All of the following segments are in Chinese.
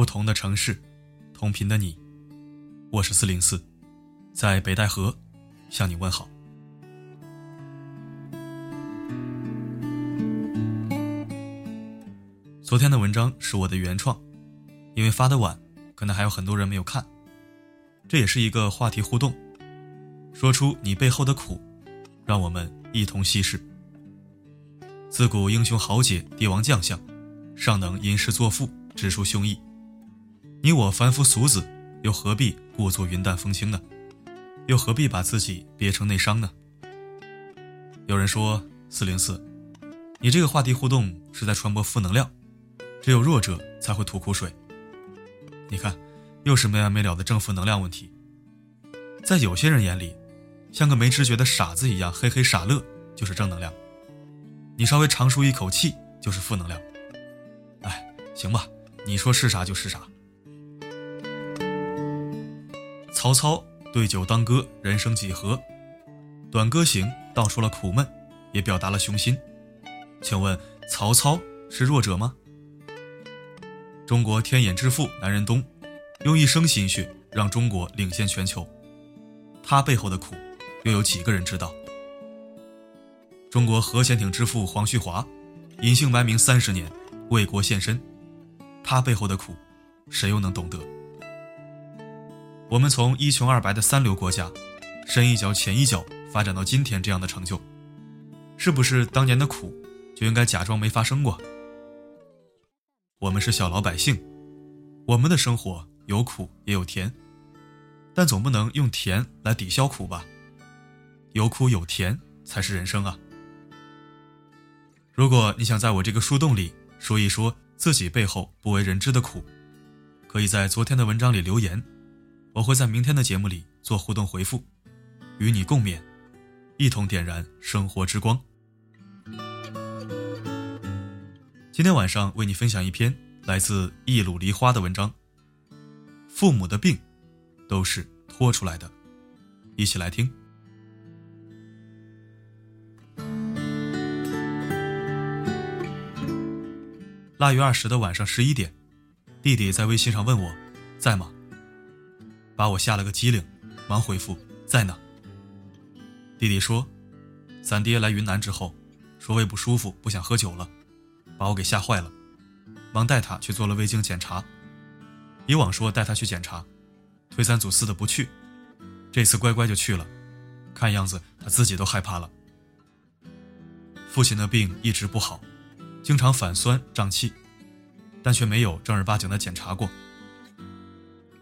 不同的城市，同频的你，我是四零四，在北戴河向你问好。昨天的文章是我的原创，因为发的晚，可能还有很多人没有看。这也是一个话题互动，说出你背后的苦，让我们一同稀释。自古英雄豪杰、帝王将相，尚能吟诗作赋，直抒胸臆。你我凡夫俗子，又何必故作云淡风轻呢？又何必把自己憋成内伤呢？有人说四零四，你这个话题互动是在传播负能量。只有弱者才会吐苦水。你看，又是没完没了的正负能量问题。在有些人眼里，像个没知觉的傻子一样嘿嘿傻乐就是正能量。你稍微长舒一口气就是负能量。哎，行吧，你说是啥就是啥。曹操对酒当歌，人生几何？短歌行道出了苦闷，也表达了雄心。请问曹操是弱者吗？中国天眼之父南仁东，用一生心血让中国领先全球，他背后的苦，又有几个人知道？中国核潜艇之父黄旭华，隐姓埋名三十年，为国献身，他背后的苦，谁又能懂得？我们从一穷二白的三流国家，深一脚浅一脚发展到今天这样的成就，是不是当年的苦，就应该假装没发生过？我们是小老百姓，我们的生活有苦也有甜，但总不能用甜来抵消苦吧？有苦有甜才是人生啊！如果你想在我这个树洞里说一说自己背后不为人知的苦，可以在昨天的文章里留言，我会在明天的节目里做互动回复，与你共勉，一同点燃生活之光。今天晚上为你分享一篇来自一鲁梨花的文章。父母的病，都是拖出来的，一起来听。腊月二十的晚上十一点，弟弟在微信上问我，在吗？把我吓了个机灵，忙回复在呢。弟弟说，咱爹来云南之后，说胃不舒服，不想喝酒了。把我给吓坏了，忙带他去做了胃镜检查。以往说带他去检查，推三阻四的不去，这次乖乖就去了。看样子他自己都害怕了。父亲的病一直不好，经常反酸胀气，但却没有正儿八经的检查过。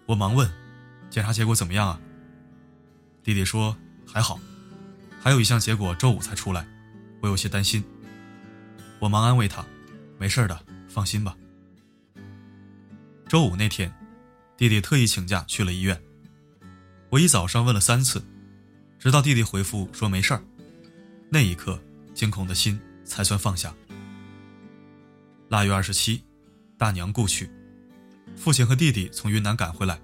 我忙问，检查结果怎么样啊？弟弟说还好，还有一项结果周五才出来，我有些担心。我忙安慰他。没事的，放心吧。周五那天，弟弟特意请假去了医院。我一早上问了三次，直到弟弟回复说没事儿，那一刻惊恐的心才算放下。腊月二十七，大娘故去，父亲和弟弟从云南赶回来，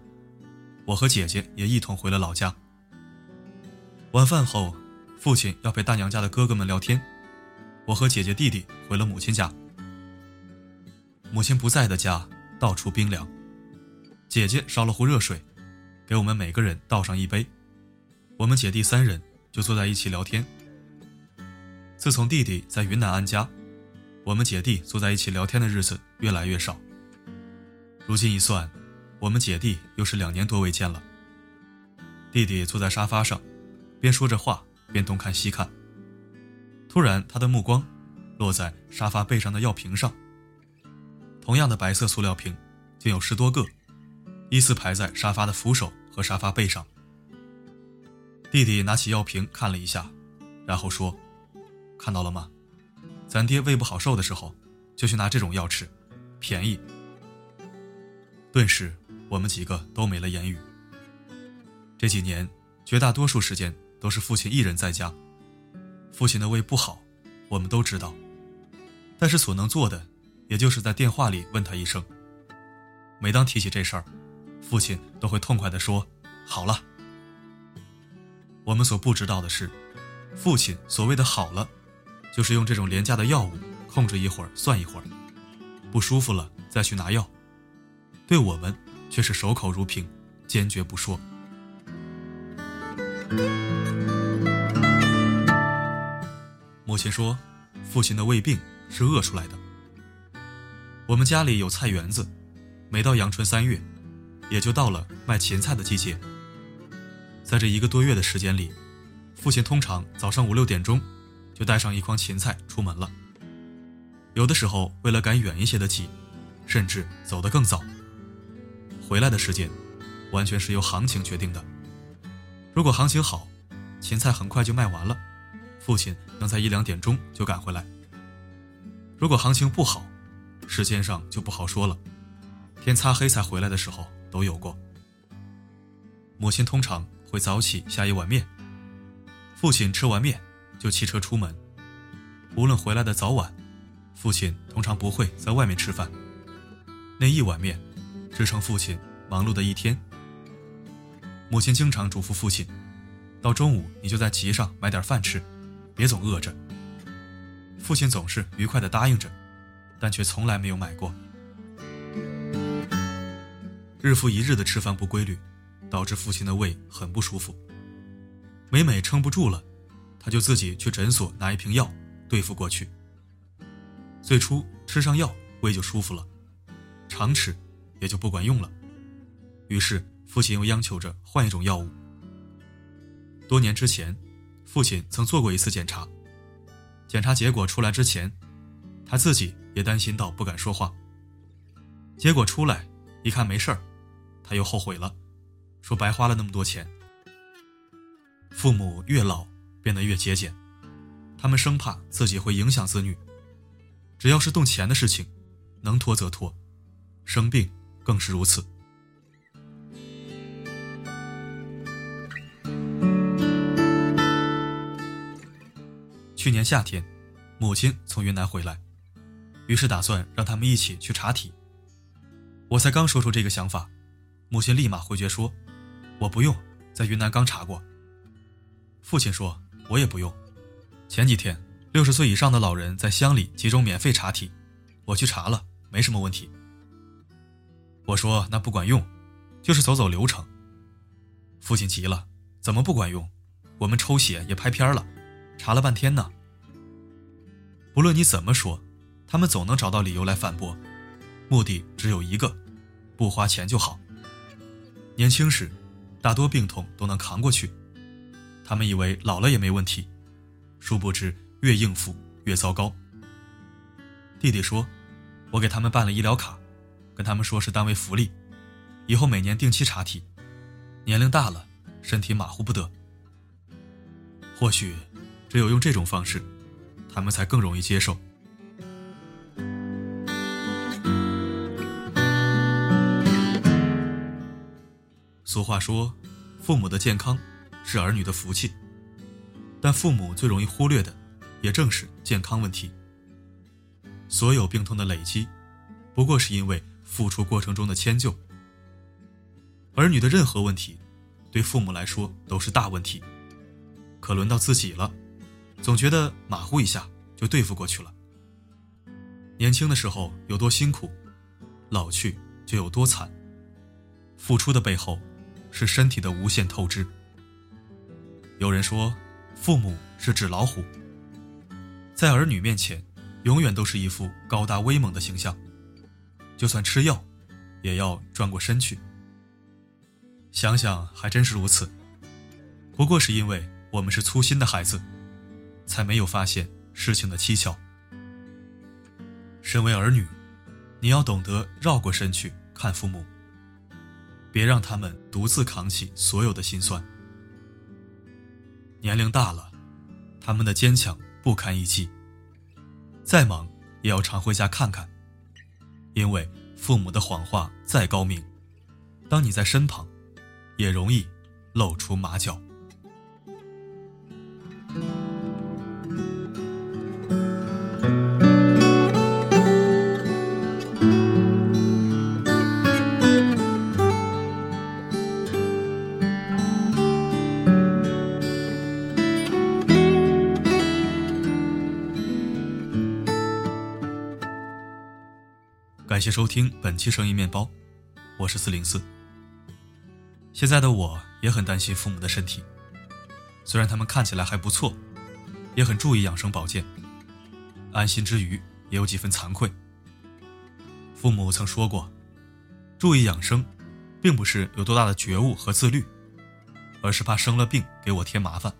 我和姐姐也一同回了老家。晚饭后，父亲要陪大娘家的哥哥们聊天，我和姐姐弟弟回了母亲家。母亲不在的家，到处冰凉。姐姐烧了壶热水，给我们每个人倒上一杯。我们姐弟三人就坐在一起聊天。自从弟弟在云南安家，我们姐弟坐在一起聊天的日子越来越少。如今一算，我们姐弟又是两年多未见了。弟弟坐在沙发上，边说着话，边东看西看。突然，他的目光落在沙发背上的药瓶上。同样的白色塑料瓶，竟有十多个，依次排在沙发的扶手和沙发背上。弟弟拿起药瓶看了一下，然后说：“看到了吗？咱爹胃不好受的时候，就去拿这种药吃，便宜。”顿时，我们几个都没了言语。这几年，绝大多数时间都是父亲一人在家。父亲的胃不好，我们都知道，但是所能做的。也就是在电话里问他一声。每当提起这事儿，父亲都会痛快地说：“好了。”我们所不知道的是，父亲所谓的“好了”，就是用这种廉价的药物控制一会儿算一会儿，不舒服了再去拿药。对我们却是守口如瓶，坚决不说。母亲说，父亲的胃病是饿出来的。我们家里有菜园子，每到阳春三月，也就到了卖芹菜的季节。在这一个多月的时间里，父亲通常早上五六点钟就带上一筐芹菜出门了。有的时候为了赶远一些的集，甚至走得更早。回来的时间完全是由行情决定的。如果行情好，芹菜很快就卖完了，父亲能在一两点钟就赶回来。如果行情不好，时间上就不好说了，天擦黑才回来的时候都有过。母亲通常会早起下一碗面，父亲吃完面就骑车出门。无论回来的早晚，父亲通常不会在外面吃饭。那一碗面，支撑父亲忙碌的一天。母亲经常嘱咐父亲，到中午你就在集上买点饭吃，别总饿着。父亲总是愉快地答应着。但却从来没有买过。日复一日的吃饭不规律，导致父亲的胃很不舒服。每每撑不住了，他就自己去诊所拿一瓶药对付过去。最初吃上药，胃就舒服了，常吃也就不管用了。于是父亲又央求着换一种药物。多年之前，父亲曾做过一次检查，检查结果出来之前，他自己。也担心到不敢说话。结果出来一看没事儿，他又后悔了，说白花了那么多钱。父母越老变得越节俭，他们生怕自己会影响子女，只要是动钱的事情，能拖则拖，生病更是如此。去年夏天，母亲从云南回来。于是打算让他们一起去查体。我才刚说出这个想法，母亲立马回绝说：“我不用，在云南刚查过。”父亲说：“我也不用。前几天六十岁以上的老人在乡里集中免费查体，我去查了，没什么问题。”我说：“那不管用，就是走走流程。”父亲急了：“怎么不管用？我们抽血也拍片了，查了半天呢。不论你怎么说。”他们总能找到理由来反驳，目的只有一个，不花钱就好。年轻时，大多病痛都能扛过去，他们以为老了也没问题，殊不知越应付越糟糕。弟弟说：“我给他们办了医疗卡，跟他们说是单位福利，以后每年定期查体。年龄大了，身体马虎不得。或许，只有用这种方式，他们才更容易接受。”俗话说，父母的健康是儿女的福气，但父母最容易忽略的，也正是健康问题。所有病痛的累积，不过是因为付出过程中的迁就。儿女的任何问题，对父母来说都是大问题。可轮到自己了，总觉得马虎一下就对付过去了。年轻的时候有多辛苦，老去就有多惨。付出的背后。是身体的无限透支。有人说，父母是纸老虎，在儿女面前，永远都是一副高大威猛的形象，就算吃药，也要转过身去。想想还真是如此。不过是因为我们是粗心的孩子，才没有发现事情的蹊跷。身为儿女，你要懂得绕过身去看父母。别让他们独自扛起所有的心酸。年龄大了，他们的坚强不堪一击。再忙也要常回家看看，因为父母的谎话再高明，当你在身旁，也容易露出马脚。感谢收听本期声音面包，我是四零四。现在的我也很担心父母的身体，虽然他们看起来还不错，也很注意养生保健，安心之余也有几分惭愧。父母曾说过，注意养生，并不是有多大的觉悟和自律，而是怕生了病给我添麻烦。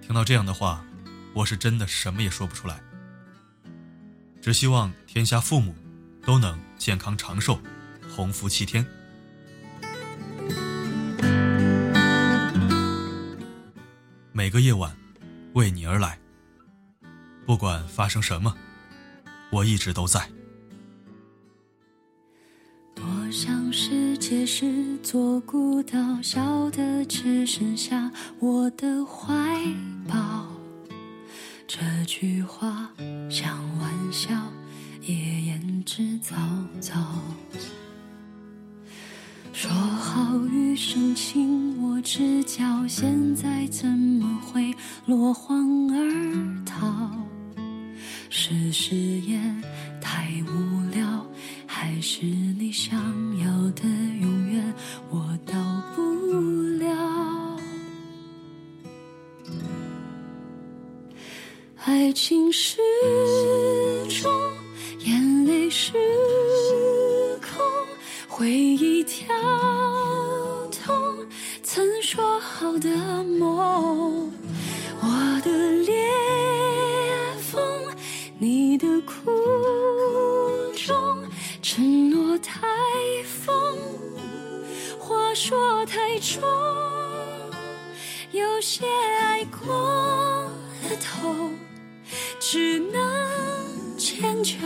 听到这样的话，我是真的什么也说不出来。只希望天下父母都能健康长寿，鸿福齐天。每个夜晚，为你而来。不管发生什么，我一直都在。多想世界是座孤岛，小的只剩下我的怀抱。这句话像玩笑，也言之凿凿。说好余生亲我指教，现在怎么会落荒而逃？是誓言太无聊，还是你想要的永远我到不了？爱情是回忆跳动，曾说好的梦，我的裂缝，你的苦衷，承诺太疯，话说太重，有些爱过了头。只能迁就，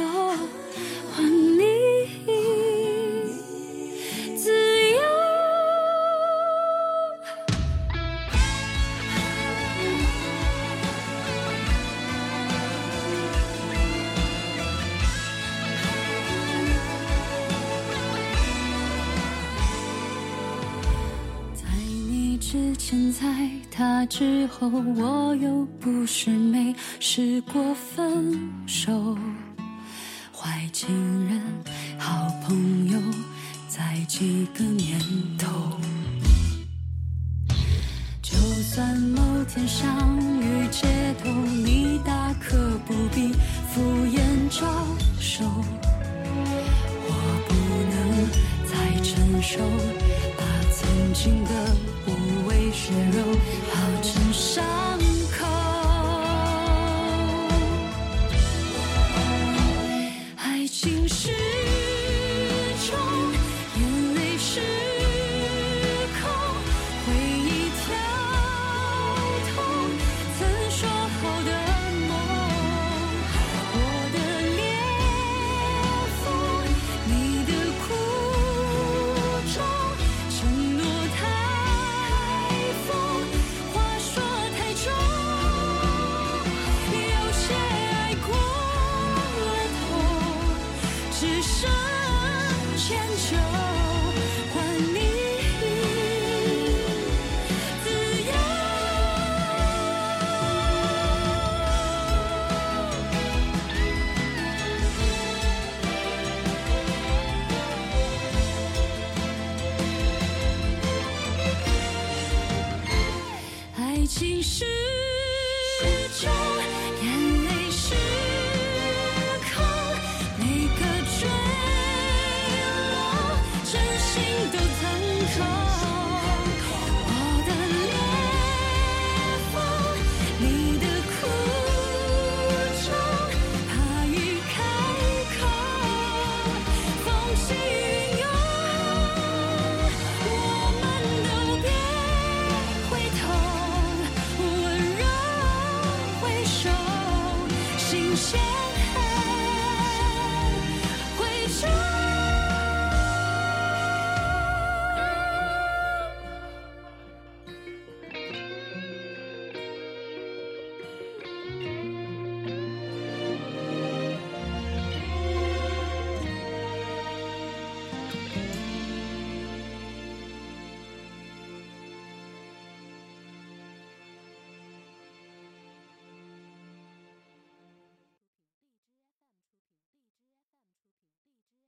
现，在他之后，我又不是没试过分手。坏情人、好朋友，在几个年头。就算某天相遇